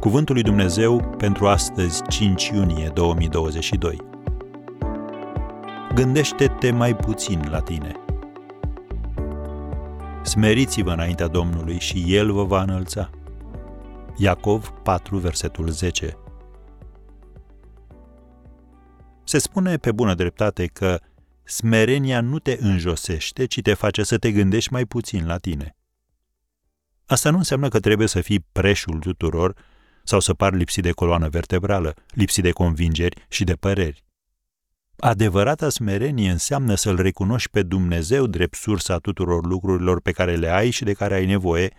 Cuvântul lui Dumnezeu pentru astăzi, 5 iunie 2022. Gândește-te mai puțin la tine. Smeriți-vă înaintea Domnului și El vă va înălța. Iacov 4, versetul 10 Se spune pe bună dreptate că smerenia nu te înjosește, ci te face să te gândești mai puțin la tine. Asta nu înseamnă că trebuie să fii preșul tuturor sau să pari lipsit de coloană vertebrală, lipsit de convingeri și de păreri. Adevărata smerenie înseamnă să-L recunoști pe Dumnezeu drept sursa tuturor lucrurilor pe care le ai și de care ai nevoie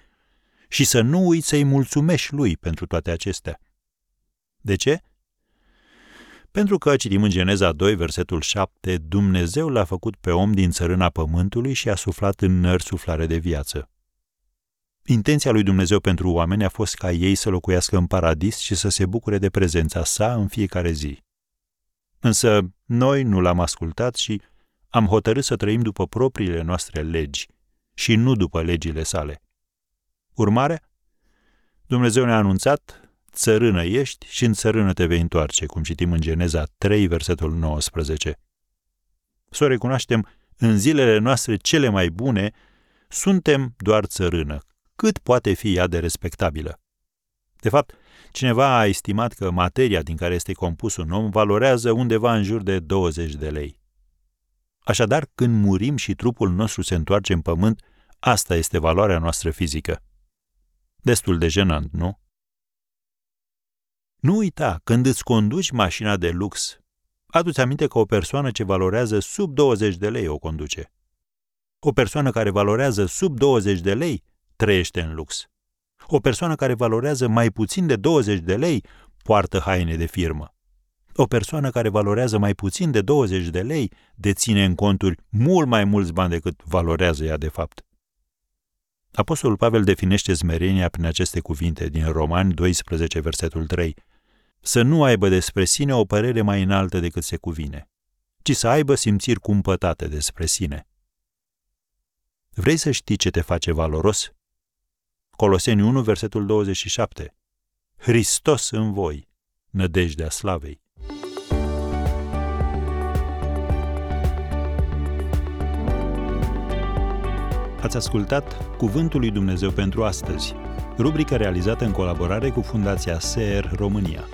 și să nu uiți să-i mulțumești Lui pentru toate acestea. De ce? Pentru că, citim în Geneza 2, versetul 7, Dumnezeu l-a făcut pe om din țărâna pământului și a suflat în nări suflare de viață. Intenția lui Dumnezeu pentru oameni a fost ca ei să locuiască în paradis și să se bucure de prezența sa în fiecare zi. Însă noi nu l-am ascultat și am hotărât să trăim după propriile noastre legi și nu după legile sale. Urmare, Dumnezeu ne-a anunțat, țărână ești și în țărână te vei întoarce, cum citim în Geneza 3, versetul 19. Să o recunoaștem, în zilele noastre cele mai bune, suntem doar țărână, cât poate fi ea de respectabilă. De fapt, cineva a estimat că materia din care este compus un om valorează undeva în jur de 20 de lei. Așadar, când murim și trupul nostru se întoarce în pământ, asta este valoarea noastră fizică. Destul de jenant, nu? Nu uita, când îți conduci mașina de lux, adu-ți aminte că o persoană ce valorează sub 20 de lei o conduce. O persoană care valorează sub 20 de lei trăiește în lux. O persoană care valorează mai puțin de 20 de lei poartă haine de firmă. O persoană care valorează mai puțin de 20 de lei deține în conturi mult mai mulți bani decât valorează ea de fapt. Apostolul Pavel definește smerenia prin aceste cuvinte din Romani 12, versetul 3. Să nu aibă despre sine o părere mai înaltă decât se cuvine, ci să aibă simțiri cumpătate despre sine. Vrei să știi ce te face valoros? Coloseni 1, versetul 27. Hristos în voi, nădejdea slavei. Ați ascultat Cuvântul lui Dumnezeu pentru astăzi, rubrica realizată în colaborare cu Fundația SER România.